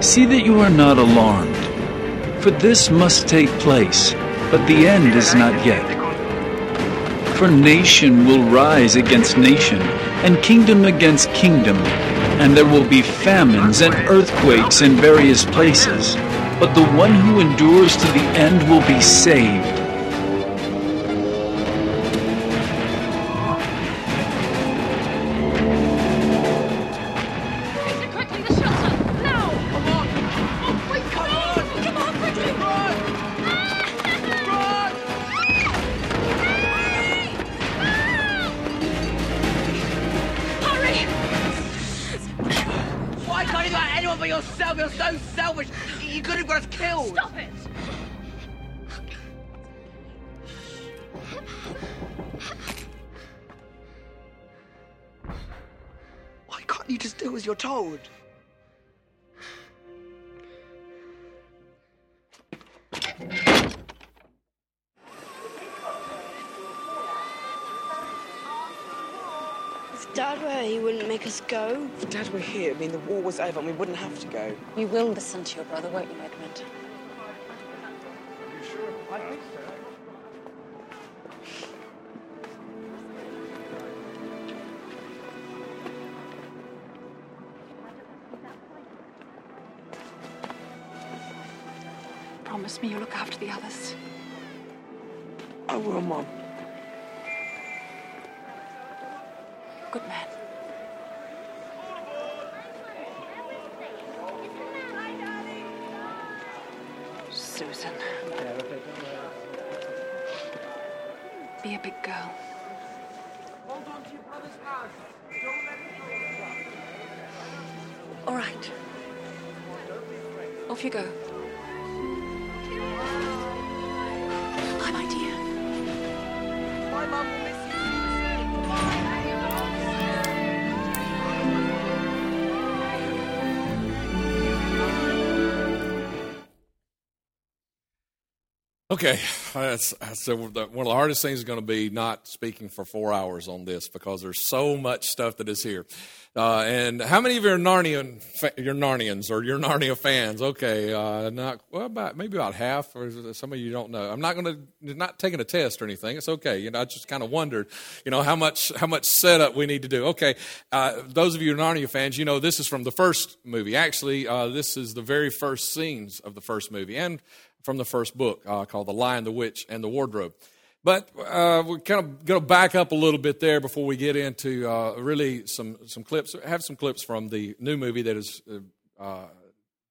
See that you are not alarmed, for this must take place, but the end is not yet. For nation will rise against nation, and kingdom against kingdom, and there will be famines and earthquakes in various places. But the one who endures to the end will be saved. Here, I mean, the war was over and we wouldn't have to go. You will listen to your brother, won't you, Edmund? Promise me you'll look after the others. I will, Mom. Good man. Off you go. Bye, my dear. My mum will miss you. Okay, that's, so the, one of the hardest things is going to be not speaking for four hours on this because there's so much stuff that is here. Uh, and how many of you are Narnian, fa- you're Narnians or you're Narnia fans? Okay, uh, not well, about maybe about half, or some of you don't know. I'm not going to not taking a test or anything. It's okay. You know, I just kind of wondered, you know, how much how much setup we need to do. Okay, uh, those of you who are Narnia fans, you know, this is from the first movie. Actually, uh, this is the very first scenes of the first movie, and from the first book uh, called The Lion, the Witch, and the Wardrobe. But uh, we're kind of going to back up a little bit there before we get into uh, really some, some clips. I have some clips from the new movie that is uh, uh,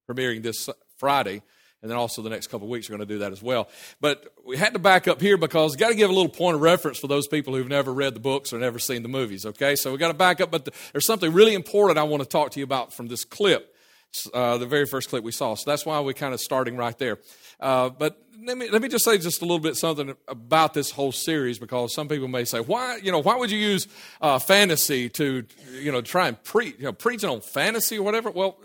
premiering this Friday. And then also the next couple of weeks, we're going to do that as well. But we had to back up here because got to give a little point of reference for those people who've never read the books or never seen the movies. Okay, so we got to back up. But the, there's something really important I want to talk to you about from this clip, uh, the very first clip we saw. So that's why we're kind of starting right there. Uh, but let me let me just say just a little bit something about this whole series because some people may say why you know why would you use uh, fantasy to you know try and preach you know preaching on fantasy or whatever well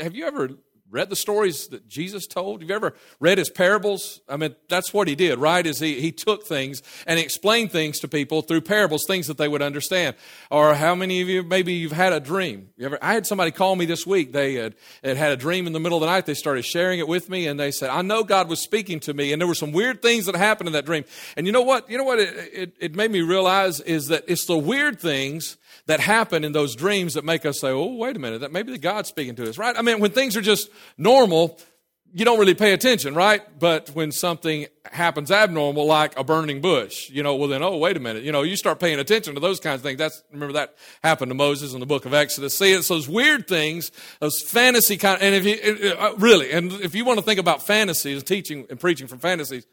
have you ever read the stories that Jesus told? Have you ever read his parables? I mean, that's what he did, right? Is he, he took things and explained things to people through parables, things that they would understand. Or how many of you, maybe you've had a dream? You ever, I had somebody call me this week. They had, had had a dream in the middle of the night. They started sharing it with me and they said, I know God was speaking to me and there were some weird things that happened in that dream. And you know what? You know what it, it, it made me realize is that it's the weird things that happen in those dreams that make us say, oh, wait a minute, that maybe the God's speaking to us, right? I mean, when things are just normal, you don't really pay attention, right? But when something happens abnormal, like a burning bush, you know, well then, oh, wait a minute, you know, you start paying attention to those kinds of things. That's remember that happened to Moses in the book of Exodus. See, it's those weird things, those fantasy kind. and if you uh, really, and if you want to think about fantasies, teaching and preaching from fantasies,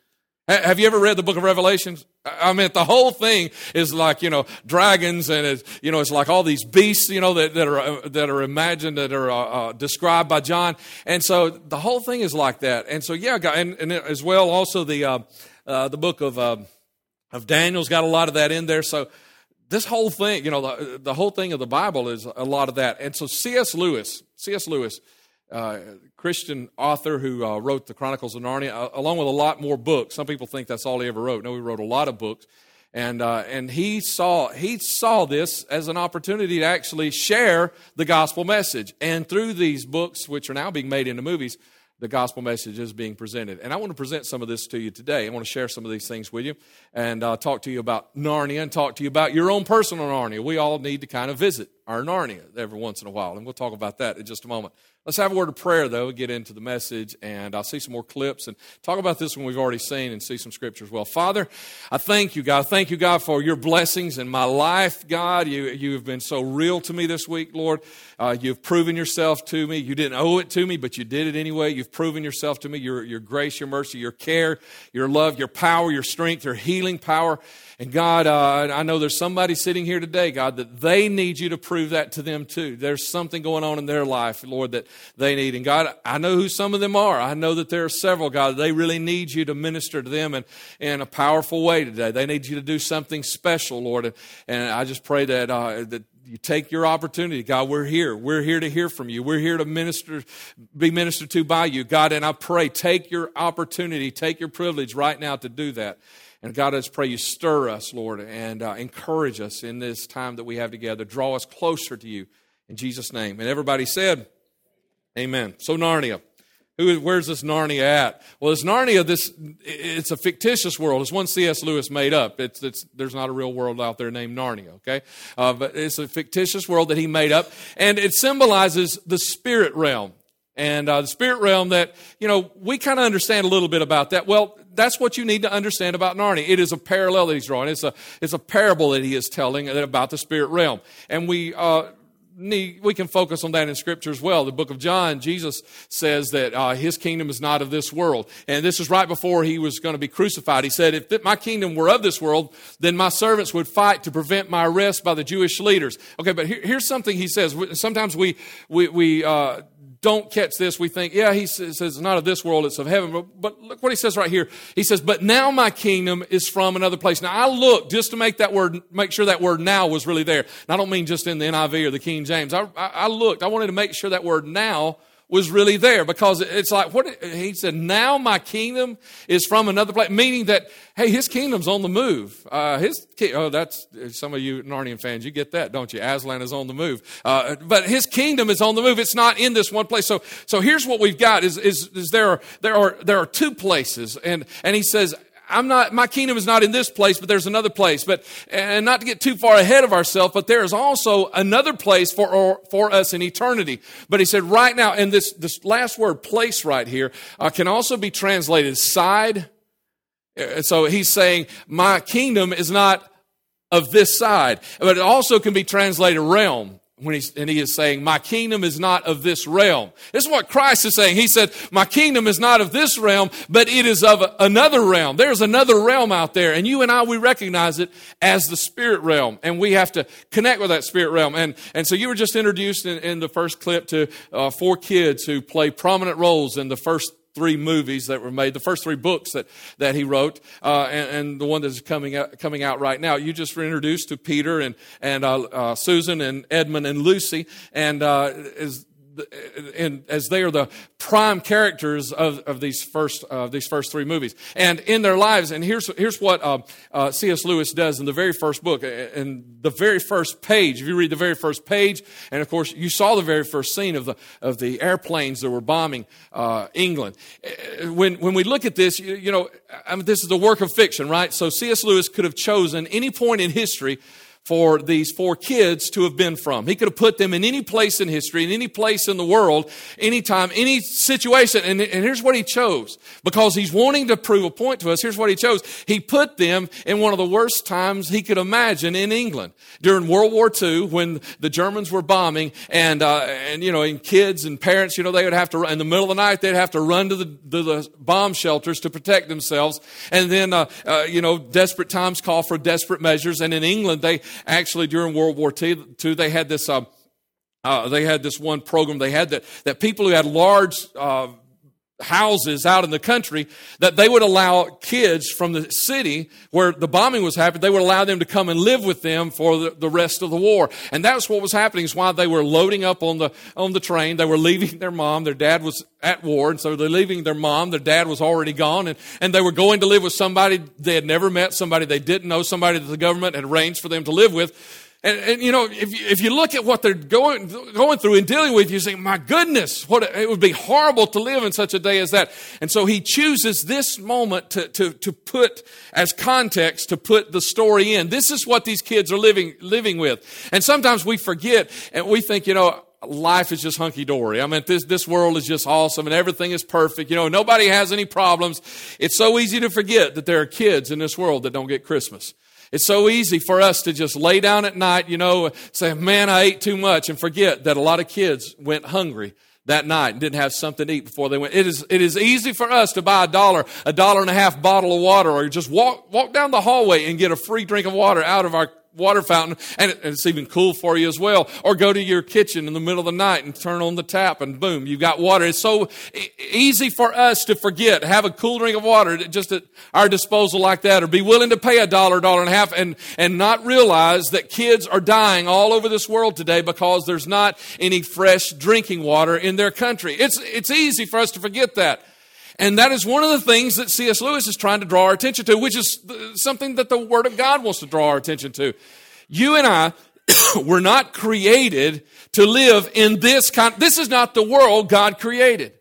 have you ever read the book of Revelations? I mean, the whole thing is like, you know, dragons and it's, you know, it's like all these beasts, you know, that, that are, uh, that are imagined, that are uh, uh, described by John. And so the whole thing is like that. And so, yeah, and, and as well, also the, uh, uh, the book of, uh, of Daniel's got a lot of that in there. So this whole thing, you know, the, the whole thing of the Bible is a lot of that. And so C.S. Lewis, C.S. Lewis, uh, Christian author who uh, wrote the Chronicles of Narnia, uh, along with a lot more books. Some people think that's all he ever wrote. No, he wrote a lot of books. And, uh, and he, saw, he saw this as an opportunity to actually share the gospel message. And through these books, which are now being made into movies, the gospel message is being presented. And I want to present some of this to you today. I want to share some of these things with you and uh, talk to you about Narnia and talk to you about your own personal Narnia. We all need to kind of visit our Narnia every once in a while, and we'll talk about that in just a moment. Let's have a word of prayer, though, get into the message, and I'll see some more clips and talk about this one we've already seen and see some scriptures. Well, Father, I thank you, God. Thank you, God, for your blessings in my life, God. You, you have been so real to me this week, Lord. Uh, you've proven yourself to me. You didn't owe it to me, but you did it anyway. You've proven yourself to me, your, your grace, your mercy, your care, your love, your power, your strength, your healing power. And God, uh, I know there's somebody sitting here today, God, that they need you to prove that to them too. There's something going on in their life, Lord, that they need. And God, I know who some of them are. I know that there are several, God, they really need you to minister to them in, in a powerful way today. They need you to do something special, Lord. And, and I just pray that, uh, that you take your opportunity. God, we're here. We're here to hear from you. We're here to minister, be ministered to by you. God, and I pray, take your opportunity, take your privilege right now to do that. And God, I just pray you stir us, Lord, and uh, encourage us in this time that we have together. Draw us closer to you in Jesus' name. And everybody said, Amen. So, Narnia. Who, where's this Narnia at? Well, this Narnia, this it's a fictitious world. It's one C.S. Lewis made up. It's, it's, there's not a real world out there named Narnia, okay? Uh, but it's a fictitious world that he made up, and it symbolizes the spirit realm. And uh, the spirit realm that, you know, we kind of understand a little bit about that. Well, that's what you need to understand about Narnia. It is a parallel that he's drawing. It's a, it's a parable that he is telling about the spirit realm. And we, uh, need, we can focus on that in Scripture as well. The book of John, Jesus says that uh, his kingdom is not of this world. And this is right before he was going to be crucified. He said, If my kingdom were of this world, then my servants would fight to prevent my arrest by the Jewish leaders. Okay, but here, here's something he says. Sometimes we, we, we uh, don't catch this, we think, yeah, he says it's not of this world, it's of heaven. But, but, look what he says right here. He says, but now my kingdom is from another place. Now I looked just to make that word, make sure that word now was really there. And I don't mean just in the NIV or the King James. I, I, I looked, I wanted to make sure that word now was really there because it's like what he said now my kingdom is from another place meaning that hey his kingdom's on the move. Uh, his oh that's some of you narnian fans you get that don't you? Aslan is on the move. Uh, but his kingdom is on the move. It's not in this one place. So so here's what we've got is is, is there are there are there are two places. And and he says I'm not, my kingdom is not in this place, but there's another place. But, and not to get too far ahead of ourselves, but there is also another place for, or, for us in eternity. But he said right now, and this, this last word, place right here, uh, can also be translated side. Uh, so he's saying, my kingdom is not of this side, but it also can be translated realm when he's, and he is saying, My kingdom is not of this realm. This is what Christ is saying. He said, My kingdom is not of this realm, but it is of another realm. There's another realm out there. And you and I, we recognize it as the spirit realm. And we have to connect with that spirit realm. And, and so you were just introduced in, in the first clip to uh, four kids who play prominent roles in the first three movies that were made, the first three books that, that he wrote, uh, and, and, the one that's coming out, coming out right now. You just were introduced to Peter and, and uh, uh, Susan and Edmund and Lucy, and uh, is and as they are the prime characters of, of these first uh, these first three movies, and in their lives. And here's here's what uh, uh, C.S. Lewis does in the very first book, in the very first page. If you read the very first page, and of course you saw the very first scene of the of the airplanes that were bombing uh, England. When when we look at this, you, you know, I mean, this is a work of fiction, right? So C.S. Lewis could have chosen any point in history for these four kids to have been from. He could have put them in any place in history, in any place in the world, anytime, any situation. And, and, here's what he chose. Because he's wanting to prove a point to us, here's what he chose. He put them in one of the worst times he could imagine in England. During World War II, when the Germans were bombing, and, uh, and you know, and kids and parents, you know, they would have to, in the middle of the night, they'd have to run to the, to the bomb shelters to protect themselves. And then, uh, uh, you know, desperate times call for desperate measures. And in England, they, actually during World War II, they had this. Uh, uh, they had this one program. They had that that people who had large uh, houses out in the country that they would allow kids from the city where the bombing was happening, they would allow them to come and live with them for the, the rest of the war. And that's what was happening is why they were loading up on the, on the train. They were leaving their mom. Their dad was at war. And so they're leaving their mom. Their dad was already gone. And, and they were going to live with somebody they had never met, somebody they didn't know, somebody that the government had arranged for them to live with. And, and, you know, if you, if you look at what they're going, going through and dealing with, you say, my goodness, what it would be horrible to live in such a day as that. And so he chooses this moment to, to, to put as context, to put the story in. This is what these kids are living, living with. And sometimes we forget and we think, you know, life is just hunky dory. I mean, this, this world is just awesome and everything is perfect. You know, nobody has any problems. It's so easy to forget that there are kids in this world that don't get Christmas. It's so easy for us to just lay down at night, you know, say, man, I ate too much, and forget that a lot of kids went hungry that night and didn't have something to eat before they went. It is, it is easy for us to buy a dollar, a dollar and a half bottle of water, or just walk, walk down the hallway and get a free drink of water out of our water fountain, and it's even cool for you as well. Or go to your kitchen in the middle of the night and turn on the tap, and boom, you've got water. It's so easy for us to forget, have a cool drink of water just at our disposal like that, or be willing to pay a dollar, dollar and a half, and, and not realize that kids are dying all over this world today because there's not any fresh drinking water in their country. It's, it's easy for us to forget that. And that is one of the things that C.S. Lewis is trying to draw our attention to, which is something that the Word of God wants to draw our attention to. You and I were not created to live in this kind. This is not the world God created.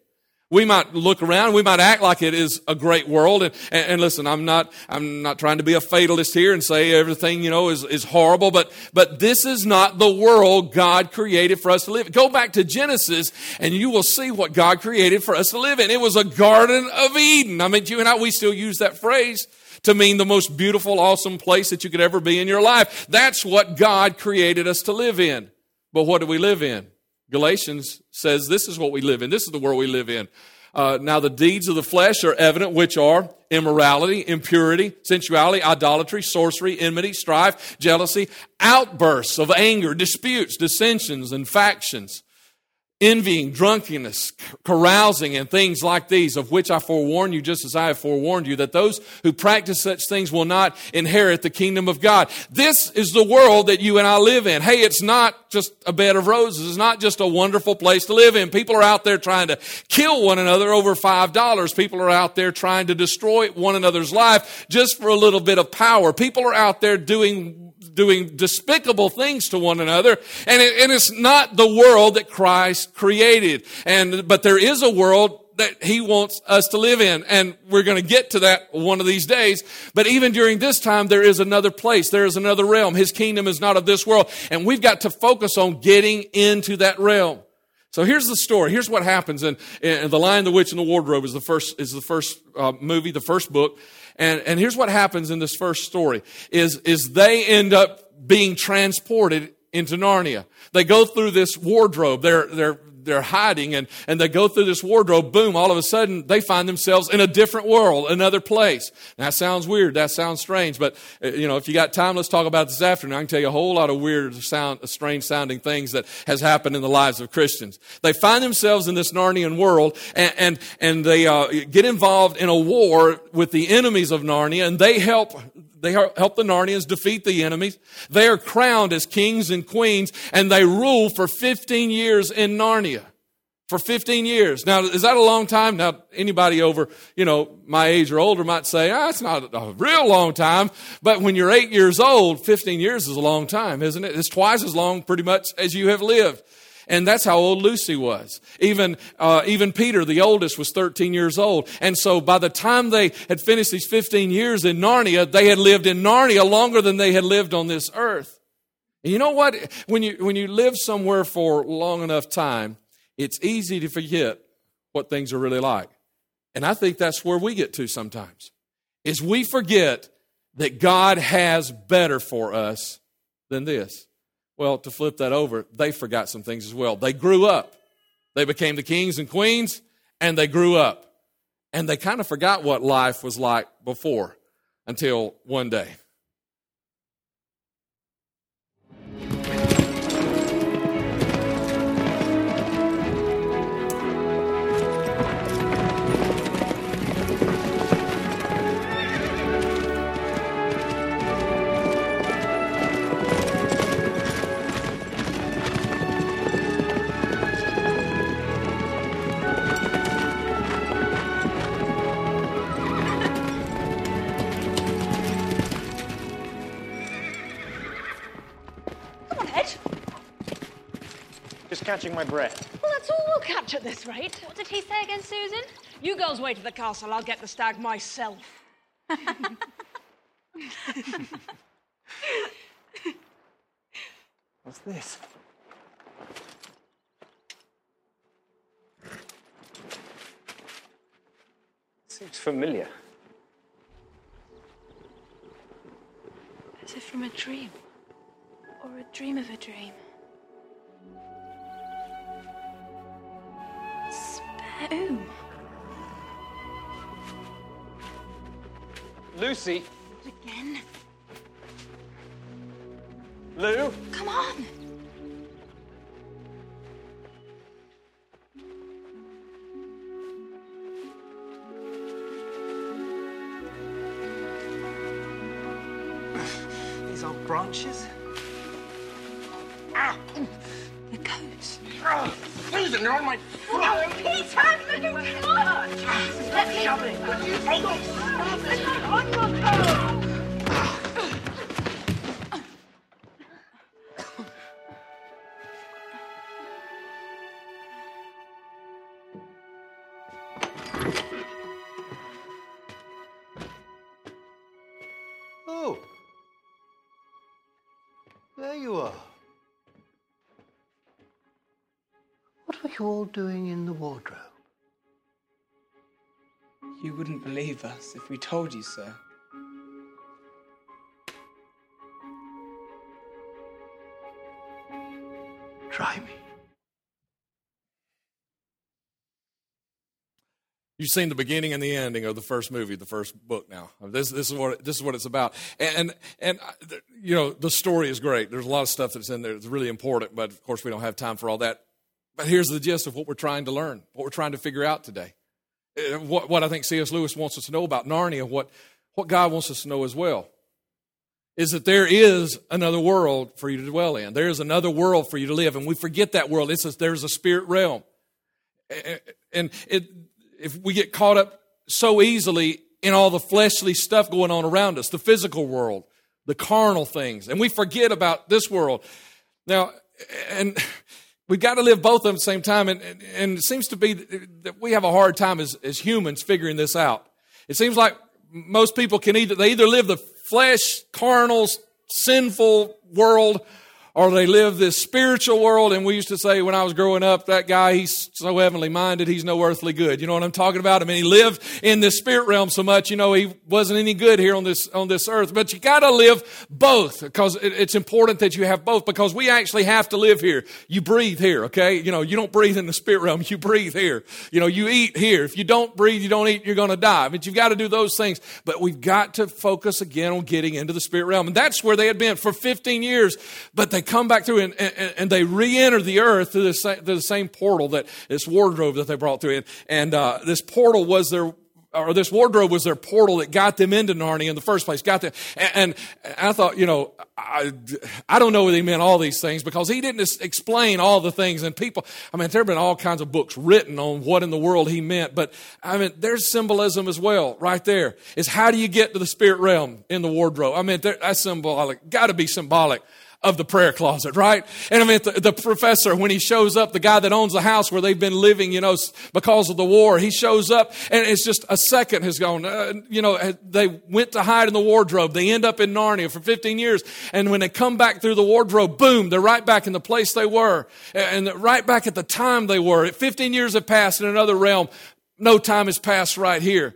We might look around, we might act like it is a great world. And, and, and, listen, I'm not, I'm not trying to be a fatalist here and say everything, you know, is, is horrible, but, but this is not the world God created for us to live. Go back to Genesis and you will see what God created for us to live in. It was a garden of Eden. I mean, you and I, we still use that phrase to mean the most beautiful, awesome place that you could ever be in your life. That's what God created us to live in. But what do we live in? Galatians says this is what we live in. This is the world we live in. Uh, now, the deeds of the flesh are evident, which are immorality, impurity, sensuality, idolatry, sorcery, enmity, strife, jealousy, outbursts of anger, disputes, dissensions, and factions envying, drunkenness, carousing, and things like these, of which I forewarn you, just as I have forewarned you, that those who practice such things will not inherit the kingdom of God. This is the world that you and I live in. Hey, it's not just a bed of roses. It's not just a wonderful place to live in. People are out there trying to kill one another over five dollars. People are out there trying to destroy one another's life just for a little bit of power. People are out there doing doing despicable things to one another. And, it, and it's not the world that Christ created. And, but there is a world that he wants us to live in. And we're going to get to that one of these days. But even during this time, there is another place. There is another realm. His kingdom is not of this world. And we've got to focus on getting into that realm. So here's the story. Here's what happens. And The Lion, the Witch, and the Wardrobe is the first, is the first uh, movie, the first book. And, and here's what happens in this first story is, is they end up being transported into Narnia. They go through this wardrobe. They're, they're, they're hiding and, and they go through this wardrobe. Boom, all of a sudden they find themselves in a different world, another place. that sounds weird. That sounds strange. But, uh, you know, if you got time, let's talk about this afternoon. I can tell you a whole lot of weird, sound, strange sounding things that has happened in the lives of Christians. They find themselves in this Narnian world and, and, and they uh, get involved in a war with the enemies of Narnia and they help they help the Narnians defeat the enemies. They are crowned as kings and queens, and they rule for 15 years in Narnia. For 15 years. Now, is that a long time? Now, anybody over, you know, my age or older might say, ah, it's not a real long time. But when you're eight years old, 15 years is a long time, isn't it? It's twice as long, pretty much, as you have lived. And that's how old Lucy was. Even, uh, even Peter, the oldest, was 13 years old. And so by the time they had finished these 15 years in Narnia, they had lived in Narnia longer than they had lived on this earth. And you know what? When you, when you live somewhere for long enough time, it's easy to forget what things are really like. And I think that's where we get to sometimes, is we forget that God has better for us than this. Well, to flip that over, they forgot some things as well. They grew up. They became the kings and queens, and they grew up. And they kind of forgot what life was like before until one day. Catching my breath. Well, that's all we'll catch at this rate. What did he say again, Susan? You girls wait at the castle. I'll get the stag myself. What's this? Seems familiar. Is it from a dream? Or a dream of a dream? Spoon. Lucy! Again? Lou! Come on! These old branches. The coats. Susan, you're on my Oh. Believe us if we told you so. Try me. You've seen the beginning and the ending of the first movie, the first book. Now, this this is what this is what it's about, and and uh, you know the story is great. There's a lot of stuff that's in there that's really important, but of course we don't have time for all that. But here's the gist of what we're trying to learn, what we're trying to figure out today. Uh, What, what I think C.S. Lewis wants us to know about Narnia, what what God wants us to know as well, is that there is another world for you to dwell in. There is another world for you to live, and we forget that world. It's a, there's a spirit realm, and and it if we get caught up so easily in all the fleshly stuff going on around us, the physical world, the carnal things, and we forget about this world. Now, and we've got to live both of them at the same time, and, and, and it seems to be that we have a hard time as, as humans figuring this out. It seems like most people can either, they either live the flesh, carnal, sinful world, or they live this spiritual world. And we used to say when I was growing up, that guy, he's so heavenly minded, he's no earthly good. You know what I'm talking about? I mean, he lived in this spirit realm so much, you know, he wasn't any good here on this, on this earth. But you gotta live both because it's important that you have both because we actually have to live here. You breathe here, okay? You know, you don't breathe in the spirit realm, you breathe here. You know, you eat here. If you don't breathe, you don't eat, you're gonna die. But you've got to do those things. But we've got to focus again on getting into the spirit realm. And that's where they had been for 15 years. But they come back through and, and, and they re-enter the earth through the, same, through the same portal that this wardrobe that they brought through. And, and uh, this portal was their or this wardrobe was their portal that got them into Narnia in the first place. Got them, and, and I thought, you know, I, I don't know what he meant all these things because he didn't explain all the things. And people, I mean, there have been all kinds of books written on what in the world he meant, but I mean, there's symbolism as well, right there. Is how do you get to the spirit realm in the wardrobe? I mean, that's symbolic. Got to be symbolic of the prayer closet, right? And I mean, the, the, professor, when he shows up, the guy that owns the house where they've been living, you know, because of the war, he shows up and it's just a second has gone, uh, you know, they went to hide in the wardrobe. They end up in Narnia for 15 years. And when they come back through the wardrobe, boom, they're right back in the place they were and right back at the time they were. 15 years have passed in another realm no time has passed right here.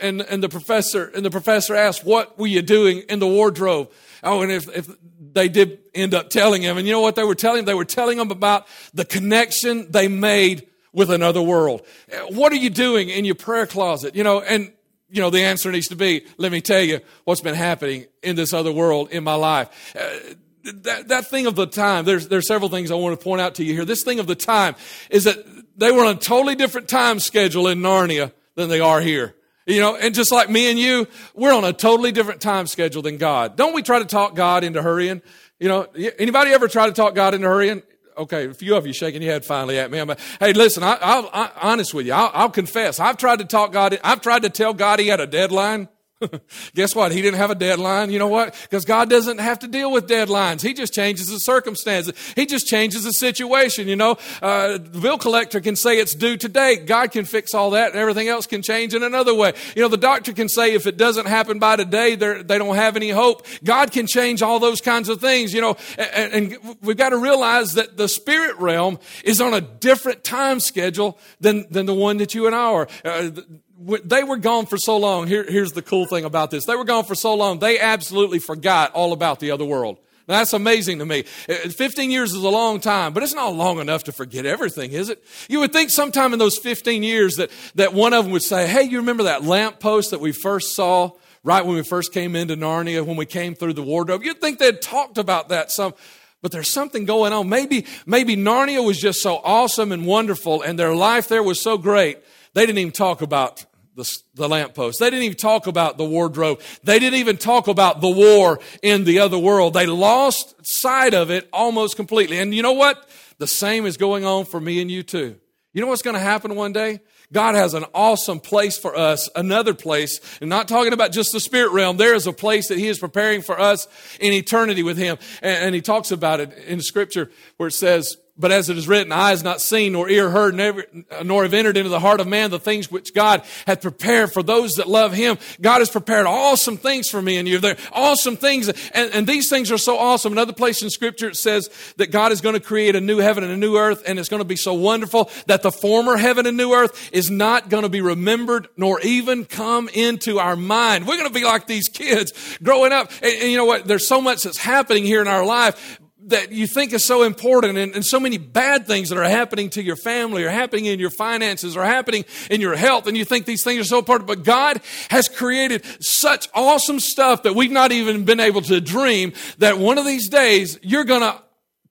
And, and the professor, and the professor asked, what were you doing in the wardrobe? Oh, and if, if they did end up telling him, and you know what they were telling him? They were telling him about the connection they made with another world. What are you doing in your prayer closet? You know, and you know, the answer needs to be, let me tell you what's been happening in this other world in my life. Uh, that, that thing of the time, there's, there's several things I want to point out to you here. This thing of the time is that they were on a totally different time schedule in Narnia than they are here. You know, and just like me and you, we're on a totally different time schedule than God. Don't we try to talk God into hurrying? You know, anybody ever try to talk God into hurrying? Okay, a few of you shaking your head finally at me. I'm like, hey, listen, I, I'll, I, honest with you, I'll, I'll confess. I've tried to talk God. I've tried to tell God He had a deadline. Guess what? He didn't have a deadline. You know what? Because God doesn't have to deal with deadlines. He just changes the circumstances. He just changes the situation. You know, uh, the bill collector can say it's due today. God can fix all that and everything else can change in another way. You know, the doctor can say if it doesn't happen by today, they don't have any hope. God can change all those kinds of things, you know, and, and we've got to realize that the spirit realm is on a different time schedule than, than the one that you and I are. Uh, they were gone for so long. Here, here's the cool thing about this. They were gone for so long, they absolutely forgot all about the other world. Now, that's amazing to me. Uh, 15 years is a long time, but it's not long enough to forget everything, is it? You would think sometime in those 15 years that, that one of them would say, Hey, you remember that lamp post that we first saw right when we first came into Narnia, when we came through the wardrobe? You'd think they'd talked about that some, but there's something going on. Maybe, maybe Narnia was just so awesome and wonderful and their life there was so great they didn't even talk about the, the lamppost. They didn't even talk about the wardrobe. They didn't even talk about the war in the other world. They lost sight of it almost completely. And you know what? The same is going on for me and you too. You know what's going to happen one day? God has an awesome place for us, another place, and not talking about just the spirit realm. There is a place that He is preparing for us in eternity with Him. And, and He talks about it in Scripture where it says, but as it is written, eyes not seen, nor ear heard, never, nor have entered into the heart of man the things which God hath prepared for those that love him. God has prepared awesome things for me and you. They're awesome things. And, and these things are so awesome. Another place in scripture it says that God is going to create a new heaven and a new earth, and it's going to be so wonderful that the former heaven and new earth is not going to be remembered nor even come into our mind. We're going to be like these kids growing up. And, and you know what? There's so much that's happening here in our life, that you think is so important and, and, so many bad things that are happening to your family or happening in your finances or happening in your health and you think these things are so important but god has created such awesome stuff that we've not even been able to dream that one of these days you're going to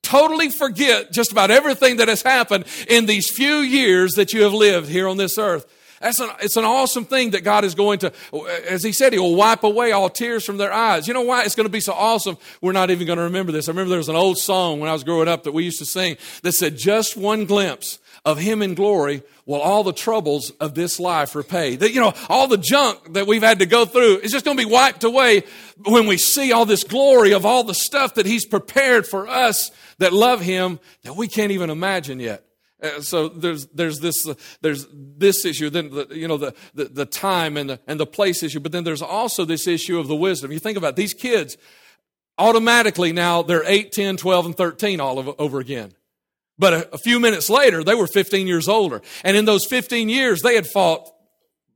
totally forget just about everything that has happened in these few years that you have lived here on this earth that's an, it's an awesome thing that God is going to, as He said, He will wipe away all tears from their eyes. You know why? It's going to be so awesome. We're not even going to remember this. I remember there was an old song when I was growing up that we used to sing that said, just one glimpse of him in glory will all the troubles of this life repay. That, you know, all the junk that we've had to go through is just going to be wiped away when we see all this glory of all the stuff that he's prepared for us that love him that we can't even imagine yet. Uh, so there's there's this uh, there's this issue then the, you know the, the the time and the and the place issue but then there's also this issue of the wisdom. You think about it, these kids automatically now they're 8 10 12 and 13 all of, over again. But a, a few minutes later they were 15 years older. And in those 15 years they had fought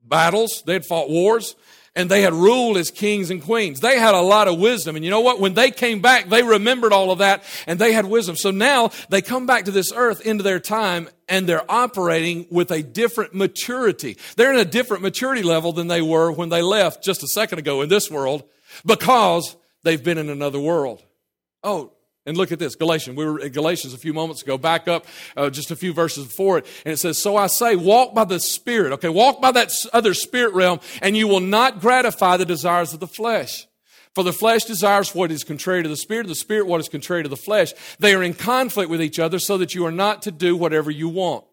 battles they had fought wars and they had ruled as kings and queens. They had a lot of wisdom. And you know what? When they came back, they remembered all of that and they had wisdom. So now they come back to this earth into their time and they're operating with a different maturity. They're in a different maturity level than they were when they left just a second ago in this world because they've been in another world. Oh, and look at this, Galatians. We were at Galatians a few moments ago. Back up uh, just a few verses before it. And it says, So I say, walk by the Spirit. Okay, walk by that other spirit realm, and you will not gratify the desires of the flesh. For the flesh desires what is contrary to the Spirit, the Spirit what is contrary to the flesh. They are in conflict with each other, so that you are not to do whatever you want.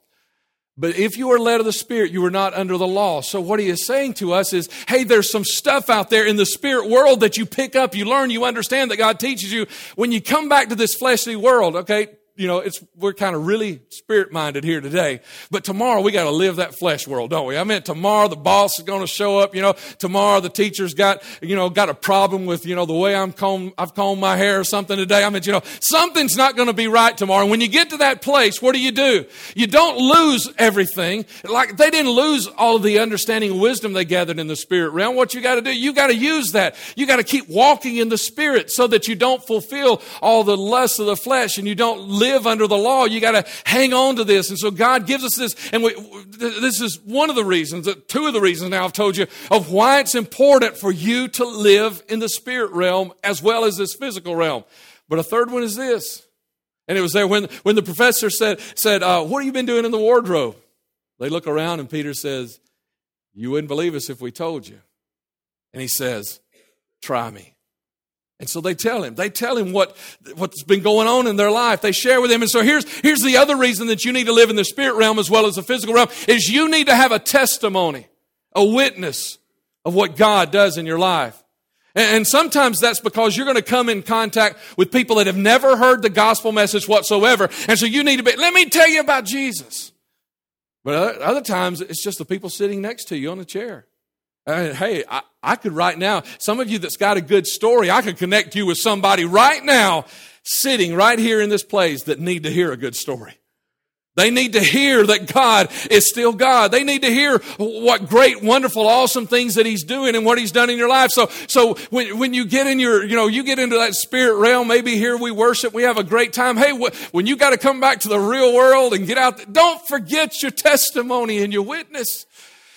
But if you are led of the Spirit, you are not under the law. So what he is saying to us is, hey, there's some stuff out there in the spirit world that you pick up, you learn, you understand that God teaches you. When you come back to this fleshly world, okay, you know, it's, we're kind of really spirit minded here today. But tomorrow we got to live that flesh world, don't we? I mean, tomorrow the boss is going to show up, you know, tomorrow the teacher's got, you know, got a problem with, you know, the way I'm comb, I've combed my hair or something today. I mean, you know, something's not going to be right tomorrow. And when you get to that place, what do you do? You don't lose everything. Like they didn't lose all of the understanding and wisdom they gathered in the spirit realm. What you got to do, you got to use that. You got to keep walking in the spirit so that you don't fulfill all the lusts of the flesh and you don't live live under the law. You got to hang on to this. And so God gives us this. And we, this is one of the reasons, two of the reasons now I've told you of why it's important for you to live in the spirit realm as well as this physical realm. But a third one is this. And it was there when, when the professor said, said uh, What have you been doing in the wardrobe? They look around and Peter says, You wouldn't believe us if we told you. And he says, Try me. And so they tell him. They tell him what, what's been going on in their life. They share with him. And so here's, here's the other reason that you need to live in the spirit realm as well as the physical realm is you need to have a testimony, a witness of what God does in your life. And sometimes that's because you're going to come in contact with people that have never heard the gospel message whatsoever. And so you need to be, let me tell you about Jesus. But other- other times it's just the people sitting next to you on the chair. Uh, hey, I, I could right now, some of you that's got a good story, I could connect you with somebody right now sitting right here in this place that need to hear a good story. They need to hear that God is still God. They need to hear what great, wonderful, awesome things that He's doing and what He's done in your life. So, so when, when you get in your, you know, you get into that spirit realm, maybe here we worship, we have a great time. Hey, wh- when you got to come back to the real world and get out, don't forget your testimony and your witness.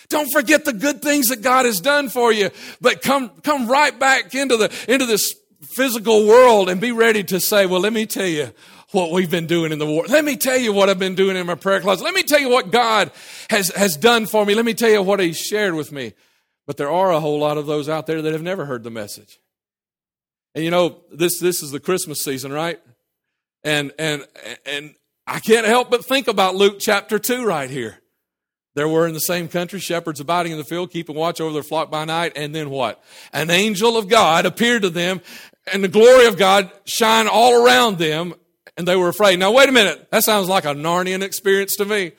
Don't forget the good things that God has done for you, but come, come right back into the, into this physical world and be ready to say, well, let me tell you what we've been doing in the war. Let me tell you what I've been doing in my prayer closet. Let me tell you what God has, has done for me. Let me tell you what He shared with me. But there are a whole lot of those out there that have never heard the message. And you know, this, this is the Christmas season, right? And, and, and I can't help but think about Luke chapter 2 right here. There were in the same country shepherds abiding in the field, keeping watch over their flock by night. And then what? An angel of God appeared to them, and the glory of God shined all around them, and they were afraid. Now, wait a minute. That sounds like a Narnian experience to me.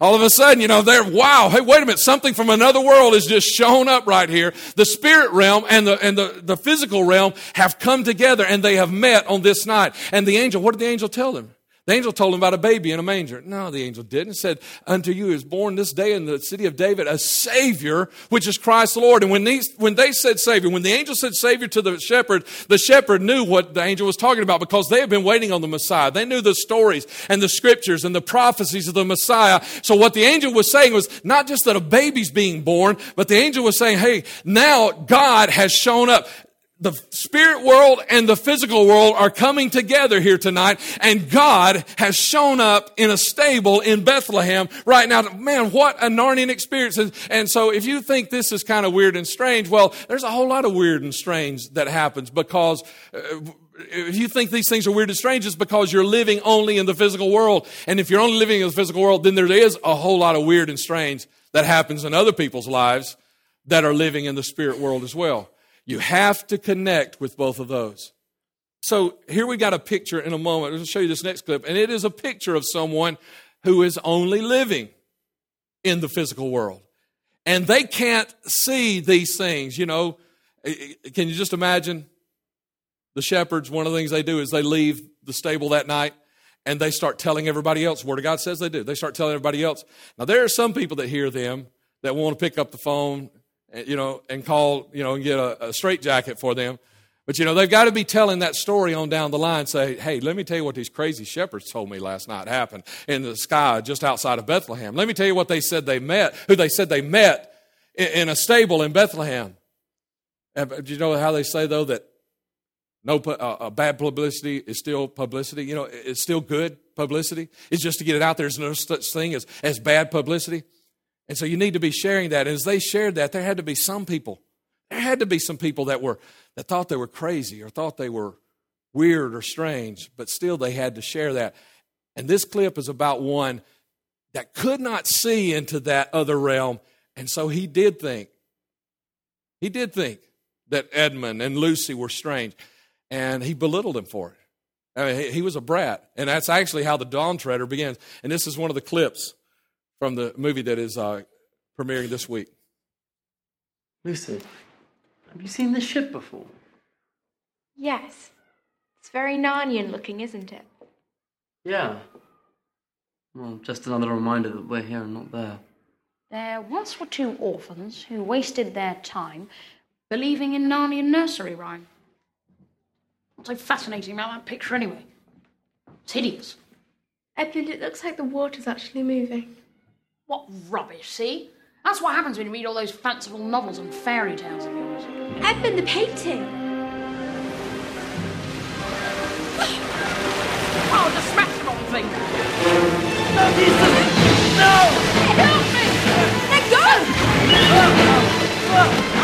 All of a sudden, you know, they're, wow, hey, wait a minute. Something from another world has just shown up right here. The spirit realm and the, and the, the physical realm have come together and they have met on this night. And the angel, what did the angel tell them? The angel told him about a baby in a manger. No, the angel didn't. Said, Unto you is born this day in the city of David a Savior, which is Christ the Lord. And when, these, when they said Savior, when the angel said Savior to the shepherd, the shepherd knew what the angel was talking about because they had been waiting on the Messiah. They knew the stories and the scriptures and the prophecies of the Messiah. So what the angel was saying was not just that a baby's being born, but the angel was saying, Hey, now God has shown up the spirit world and the physical world are coming together here tonight, and God has shown up in a stable in Bethlehem right now. Man, what a Narnian experience. And, so if you think this is kind of weird and strange, well, there's a whole lot of weird and strange that happens because uh, if you think these things are weird and strange, it's because you're living only in the physical world. And if you're only living in the physical world, then there is a whole lot of weird and strange that happens in other people's lives that are living in the spirit world as well. You have to connect with both of those. So here we got a picture in a moment. I'll show you this next clip. And it is a picture of someone who is only living in the physical world. And they can't see these things. You know, can you just imagine the shepherds? One of the things they do is they leave the stable that night and they start telling everybody else. Word of God says they do. They start telling everybody else. Now, there are some people that hear them that want to pick up the phone you know, and call, you know, and get a, a straight jacket for them. But, you know, they've got to be telling that story on down the line. Say, hey, let me tell you what these crazy shepherds told me last night happened in the sky just outside of Bethlehem. Let me tell you what they said they met, who they said they met in, in a stable in Bethlehem. Do you know how they say, though, that no uh, uh, bad publicity is still publicity? You know, it's still good publicity. It's just to get it out there. There's no such thing as, as bad publicity. And so you need to be sharing that. And as they shared that, there had to be some people, there had to be some people that were that thought they were crazy or thought they were weird or strange, but still they had to share that. And this clip is about one that could not see into that other realm. And so he did think, he did think that Edmund and Lucy were strange. And he belittled him for it. I mean, he, he was a brat. And that's actually how the Dawn Treader begins. And this is one of the clips from the movie that is uh, premiering this week. Lucy, have you seen this ship before? Yes. It's very Narnian looking, isn't it? Yeah. Well, just another reminder that we're here and not there. There once were two orphans who wasted their time believing in Narnian nursery rhyme. What's so fascinating about that picture, anyway? It's hideous. Edmund, it looks like the water's actually moving. What rubbish, see? That's what happens when you read all those fanciful novels and fairy tales of yours. Edmund, the painting! Oh, the smash the wrong thing! Help me! Let go! It's all right.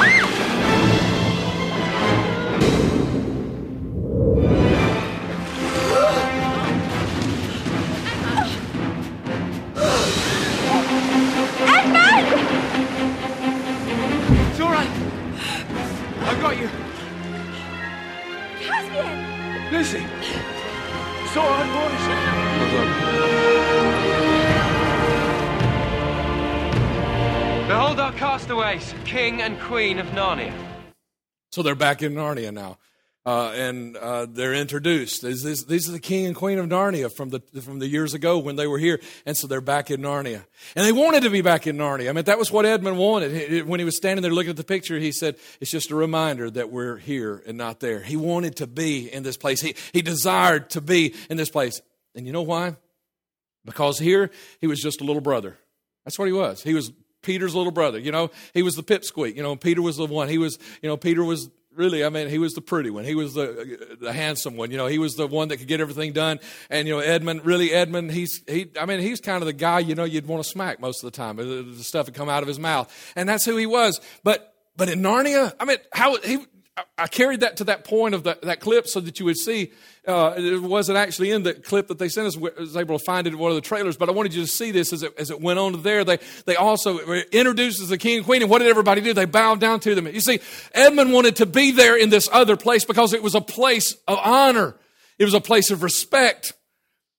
All right, boys. Behold our castaways, King and Queen of Narnia. So they're back in Narnia now. Uh, and uh, they're introduced. These, are the king and queen of Narnia from the, from the years ago when they were here. And so they're back in Narnia. And they wanted to be back in Narnia. I mean, that was what Edmund wanted. He- when he was standing there looking at the picture, he said, It's just a reminder that we're here and not there. He wanted to be in this place. He, he desired to be in this place. And you know why? Because here, he was just a little brother. That's what he was. He was Peter's little brother. You know, he was the pipsqueak. You know, Peter was the one. He was, you know, Peter was really, I mean, he was the pretty one. He was the, the handsome one. You know, he was the one that could get everything done. And, you know, Edmund, really, Edmund, he's, he, I mean, he's kind of the guy, you know, you'd want to smack most of the time. The, the stuff would come out of his mouth. And that's who he was. But, but in Narnia, I mean, how, he, I- carried that to that point of that, that clip so that you would see. Uh, it wasn't actually in the clip that they sent us. I was able to find it in one of the trailers, but I wanted you to see this as it, as it went on to there. They, they also introduced the king and queen, and what did everybody do? They bowed down to them. You see, Edmund wanted to be there in this other place because it was a place of honor. It was a place of respect.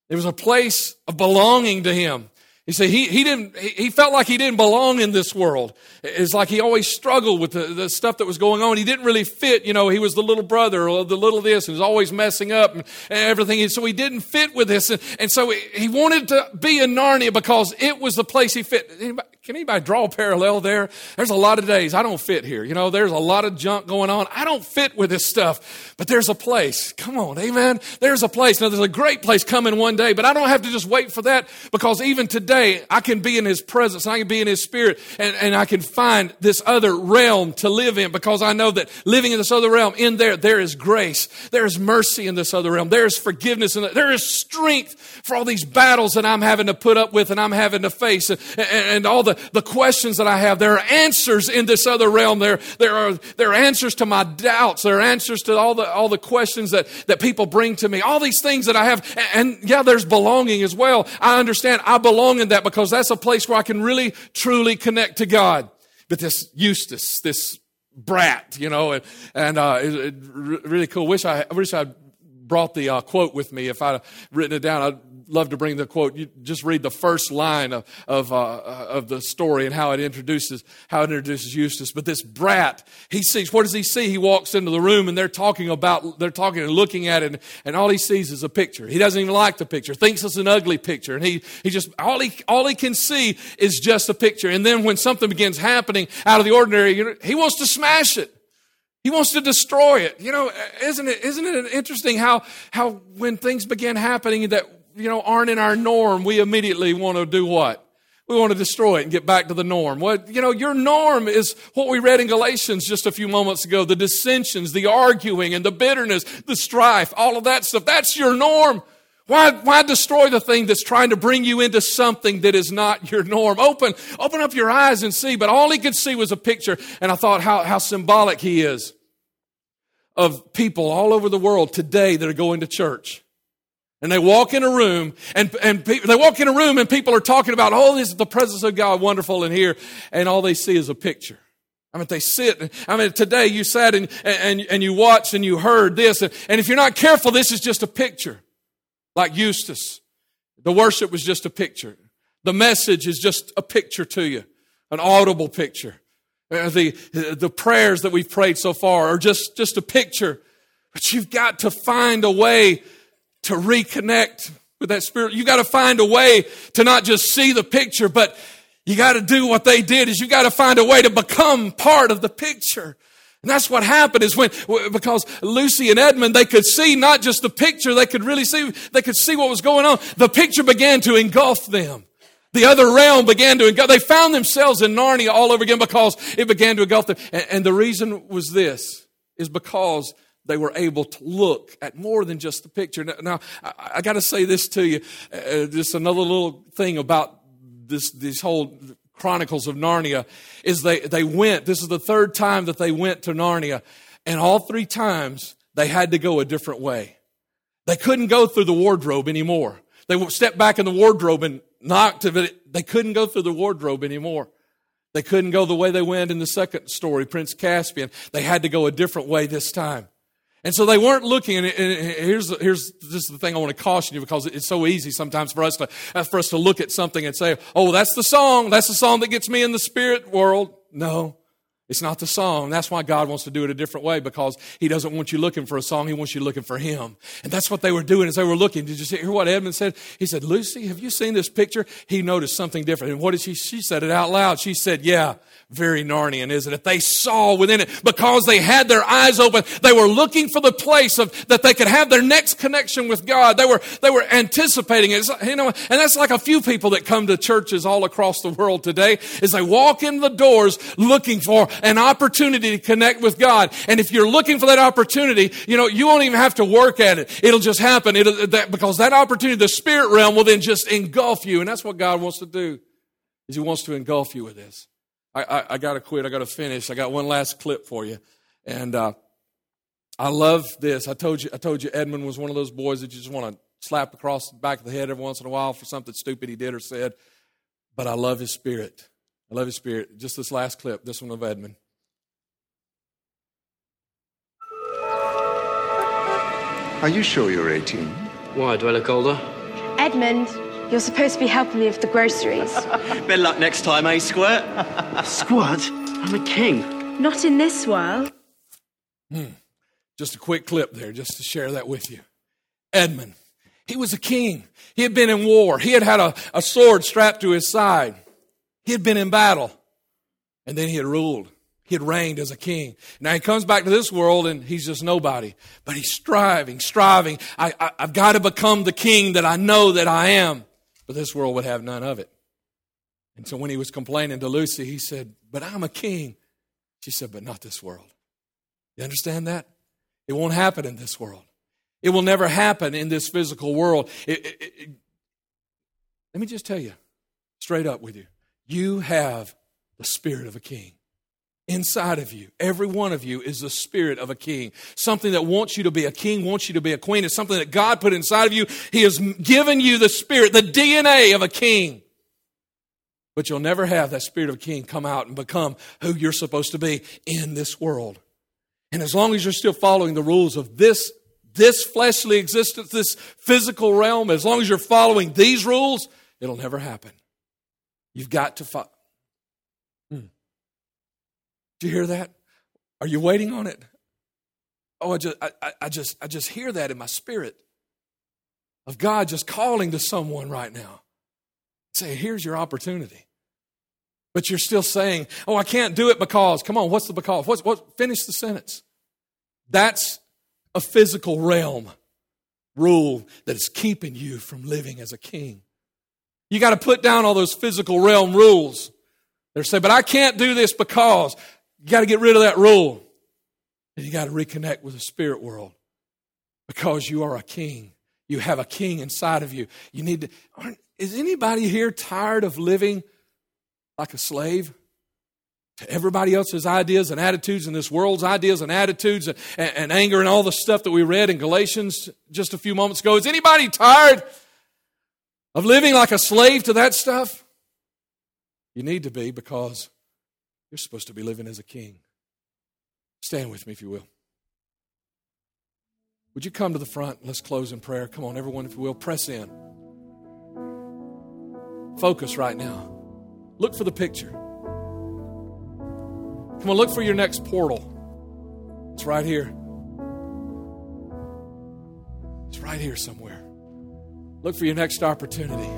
It was a place of belonging to him. You see, he, he didn't, he felt like he didn't belong in this world. It's like he always struggled with the, the stuff that was going on. He didn't really fit, you know, he was the little brother or the little this and was always messing up and, and everything. And so he didn't fit with this. And, and so he, he wanted to be in Narnia because it was the place he fit. Anybody, can anybody draw a parallel there? There's a lot of days I don't fit here. You know, there's a lot of junk going on. I don't fit with this stuff, but there's a place. Come on, amen. There's a place. Now, there's a great place coming one day, but I don't have to just wait for that because even today I can be in His presence I can be in His Spirit and, and I can find this other realm to live in because I know that living in this other realm, in there, there is grace. There is mercy in this other realm. There is forgiveness and there is strength for all these battles that I'm having to put up with and I'm having to face and, and, and all the, the questions that I have. There are answers in this other realm. There, there are, there are answers to my doubts. There are answers to all the, all the questions that, that people bring to me. All these things that I have. And, and yeah, there's belonging as well. I understand I belong in that because that's a place where I can really, truly connect to God. But this Eustace, this brat, you know, and, and uh, it, it, really cool. Wish I, I wish I brought the uh, quote with me. If I'd written it down, I'd love to bring the quote. You just read the first line of of, uh, of the story and how it introduces how it introduces Eustace. But this brat, he sees. What does he see? He walks into the room and they're talking about. They're talking and looking at it, and, and all he sees is a picture. He doesn't even like the picture. Thinks it's an ugly picture, and he he just all he all he can see is just a picture. And then when something begins happening out of the ordinary, he wants to smash it. He wants to destroy it. You know, isn't it, isn't it interesting how, how when things begin happening that, you know, aren't in our norm, we immediately want to do what? We want to destroy it and get back to the norm. What, you know, your norm is what we read in Galatians just a few moments ago. The dissensions, the arguing and the bitterness, the strife, all of that stuff. That's your norm. Why, why destroy the thing that's trying to bring you into something that is not your norm? Open, open up your eyes and see. But all he could see was a picture. And I thought how, how symbolic he is of people all over the world today that are going to church. And they walk in a room and, and pe- they walk in a room and people are talking about, oh, this is the presence of God, wonderful in here. And all they see is a picture. I mean, they sit. I mean, today you sat and, and, and you watched and you heard this. And, and if you're not careful, this is just a picture. Like Eustace. The worship was just a picture. The message is just a picture to you. An audible picture. Uh, The, the prayers that we've prayed so far are just, just a picture. But you've got to find a way to reconnect with that spirit. You got to find a way to not just see the picture, but you got to do what they did is you got to find a way to become part of the picture. And that's what happened is when, because Lucy and Edmund, they could see not just the picture, they could really see, they could see what was going on. The picture began to engulf them. The other realm began to engulf. They found themselves in Narnia all over again because it began to engulf them. And, and the reason was this, is because they were able to look at more than just the picture. Now, now I, I got to say this to you. Uh, just another little thing about this, this whole Chronicles of Narnia is they, they went, this is the third time that they went to Narnia, and all three times they had to go a different way. They couldn't go through the wardrobe anymore. They stepped back in the wardrobe and knocked, they couldn't go through the wardrobe anymore. They couldn't go the way they went in the second story, Prince Caspian. They had to go a different way this time. And so they weren't looking, and here's, here's this the thing I want to caution you because it's so easy sometimes for us to, uh, for us to look at something and say, oh, that's the song. That's the song that gets me in the spirit world. No, it's not the song. That's why God wants to do it a different way because He doesn't want you looking for a song. He wants you looking for Him. And that's what they were doing as they were looking. Did you hear what Edmund said? He said, Lucy, have you seen this picture? He noticed something different. And what did she, she said it out loud. She said, yeah, very Narnian, isn't it? They saw within it because they had their eyes open. They were looking for the place of, that they could have their next connection with God. They were, they were anticipating it. You know, and that's like a few people that come to churches all across the world today is they walk in the doors looking for an opportunity to connect with God. And if you're looking for that opportunity, you know, you won't even have to work at it. It'll just happen. It'll, that, because that opportunity, the spirit realm will then just engulf you. And that's what God wants to do, is He wants to engulf you with this. I, I, I got to quit. I got to finish. I got one last clip for you. And, uh, I love this. I told you, I told you Edmund was one of those boys that you just want to slap across the back of the head every once in a while for something stupid he did or said. But I love his spirit. I love his spirit. Just this last clip, this one of Edmund. Are you sure you're 18? Why? Do I look older? Edmund, you're supposed to be helping me with the groceries. Better luck next time, eh, Squirt? Squirt? I'm a king. Not in this world. Hmm. Just a quick clip there, just to share that with you. Edmund, he was a king. He had been in war. He had had a, a sword strapped to his side. He had been in battle. And then he had ruled. He had reigned as a king. Now he comes back to this world and he's just nobody. But he's striving, striving. I, I, I've got to become the king that I know that I am. But this world would have none of it. And so when he was complaining to Lucy, he said, But I'm a king. She said, But not this world. You understand that? It won't happen in this world. It will never happen in this physical world. It, it, it, let me just tell you straight up with you you have the spirit of a king inside of you. Every one of you is the spirit of a king. Something that wants you to be a king, wants you to be a queen. It's something that God put inside of you. He has given you the spirit, the DNA of a king. But you'll never have that spirit of a king come out and become who you're supposed to be in this world. And as long as you're still following the rules of this, this fleshly existence, this physical realm, as long as you're following these rules, it'll never happen. You've got to follow. Hmm. Do you hear that? Are you waiting on it? Oh, I just, I, I just, I just hear that in my spirit of God just calling to someone right now, Say, "Here's your opportunity." But you're still saying, "Oh, I can't do it because." Come on, what's the because? What's what? Finish the sentence. That's a physical realm rule that is keeping you from living as a king. You got to put down all those physical realm rules. They're saying, "But I can't do this because." You got to get rid of that rule. And you got to reconnect with the spirit world because you are a king. You have a king inside of you. You need to. Is anybody here tired of living like a slave? to everybody else's ideas and attitudes and this world's ideas and attitudes and, and, and, anger and all the stuff that we read in Galatians just a few moments ago. Is anybody tired of living like a slave to that stuff? You need to be because you're supposed to be living as a king. Stand with me, if you will. Would you come to the front? Let's close in prayer. Come on, everyone, if you will, press in. Focus right now. Look for the picture. Come on, look for your next portal. It's right here. It's right here somewhere. Look for your next opportunity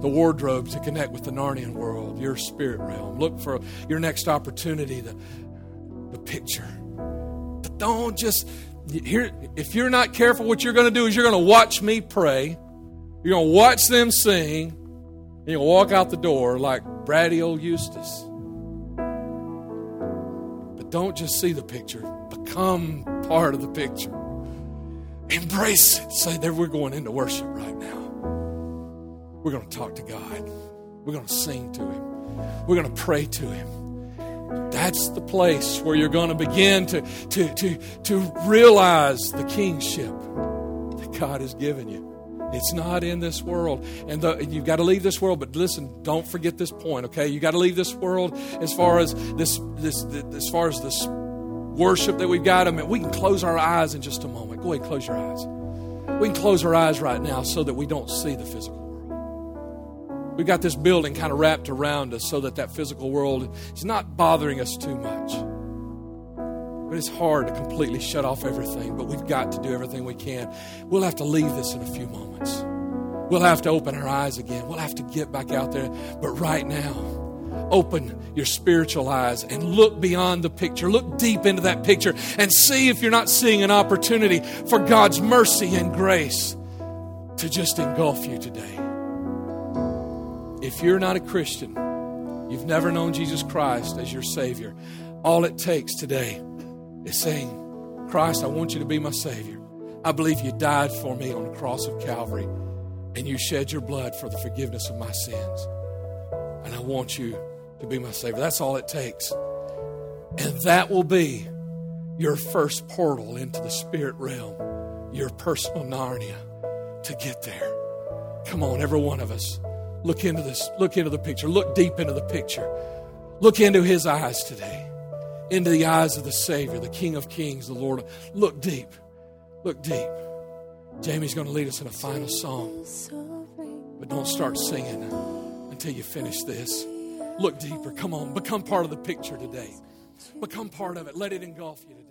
the wardrobe to connect with the Narnian world, your spirit realm. Look for your next opportunity, the, the picture. But don't just here. If you're not careful, what you're going to do is you're going to watch me pray. You're going to watch them sing. And you'll walk out the door like bratty old Eustace. But don't just see the picture. Become part of the picture. Embrace it. Say, there we're going into worship right now. We're going to talk to God. We're going to sing to Him. We're going to pray to Him. That's the place where you're going to begin to, to, to, to realize the kingship that God has given you. It's not in this world. And the, you've got to leave this world. But listen, don't forget this point, okay? You got to leave this world as far as this, this, this as far as this worship that we've got. I mean, we can close our eyes in just a moment. Go ahead, close your eyes. We can close our eyes right now so that we don't see the physical world. We've got this building kind of wrapped around us so that that physical world is not bothering us too much. But it's hard to completely shut off everything, but we've got to do everything we can. We'll have to leave this in a few moments. We'll have to open our eyes again. We'll have to get back out there. But right now, open your spiritual eyes and look beyond the picture. Look deep into that picture and see if you're not seeing an opportunity for God's mercy and grace to just engulf you today. If you're not a Christian, you've never known Jesus Christ as your Savior, all it takes today is saying, Christ, I want you to be my Savior. I believe you died for me on the cross of Calvary and you shed your blood for the forgiveness of my sins. And I want you to be my Savior. That's all it takes. And that will be your first portal into the spirit realm, your personal Narnia to get there. Come on, every one of us. Look into this, look into the picture, look deep into the picture. Look into his eyes today, into the eyes of the Savior, the King of Kings, the Lord. Look deep, look deep. Jamie's going to lead us in a final song, but don't start singing until you finish this. Look deeper. Come on, become part of the picture today. Become part of it. Let it engulf you today.